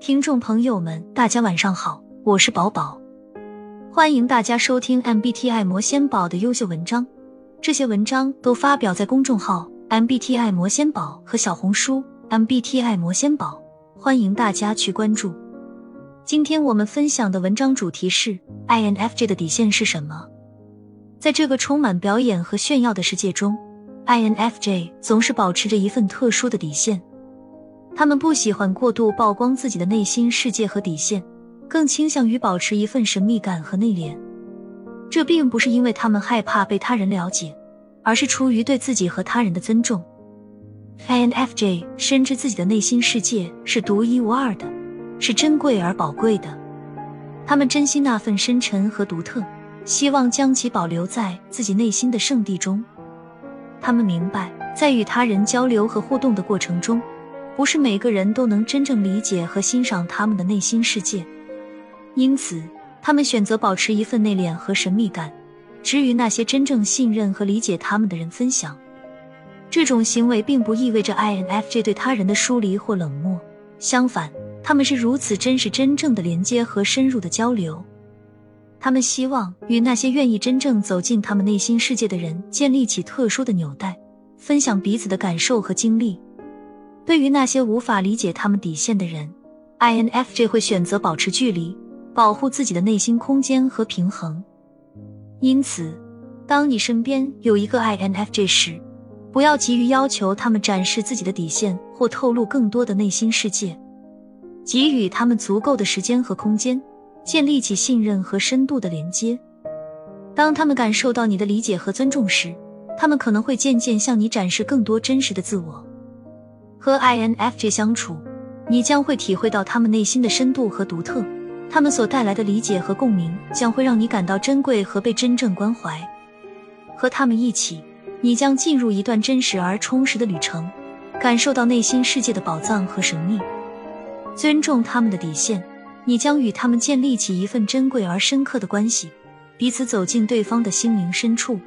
听众朋友们，大家晚上好，我是宝宝，欢迎大家收听 MBTI 魔仙宝的优秀文章。这些文章都发表在公众号 MBTI 魔仙宝和小红书 MBTI 魔仙宝，欢迎大家去关注。今天我们分享的文章主题是 INFJ 的底线是什么？在这个充满表演和炫耀的世界中。INFJ 总是保持着一份特殊的底线，他们不喜欢过度曝光自己的内心世界和底线，更倾向于保持一份神秘感和内敛。这并不是因为他们害怕被他人了解，而是出于对自己和他人的尊重。INFJ 深知自己的内心世界是独一无二的，是珍贵而宝贵的。他们珍惜那份深沉和独特，希望将其保留在自己内心的圣地中。他们明白，在与他人交流和互动的过程中，不是每个人都能真正理解和欣赏他们的内心世界，因此，他们选择保持一份内敛和神秘感，只与那些真正信任和理解他们的人分享。这种行为并不意味着 INFJ 对他人的疏离或冷漠，相反，他们是如此珍视真正的连接和深入的交流。他们希望与那些愿意真正走进他们内心世界的人建立起特殊的纽带，分享彼此的感受和经历。对于那些无法理解他们底线的人，INFJ 会选择保持距离，保护自己的内心空间和平衡。因此，当你身边有一个 INFJ 时，不要急于要求他们展示自己的底线或透露更多的内心世界，给予他们足够的时间和空间。建立起信任和深度的连接。当他们感受到你的理解和尊重时，他们可能会渐渐向你展示更多真实的自我。和 INFJ 相处，你将会体会到他们内心的深度和独特。他们所带来的理解和共鸣将会让你感到珍贵和被真正关怀。和他们一起，你将进入一段真实而充实的旅程，感受到内心世界的宝藏和神秘。尊重他们的底线。你将与他们建立起一份珍贵而深刻的关系，彼此走进对方的心灵深处。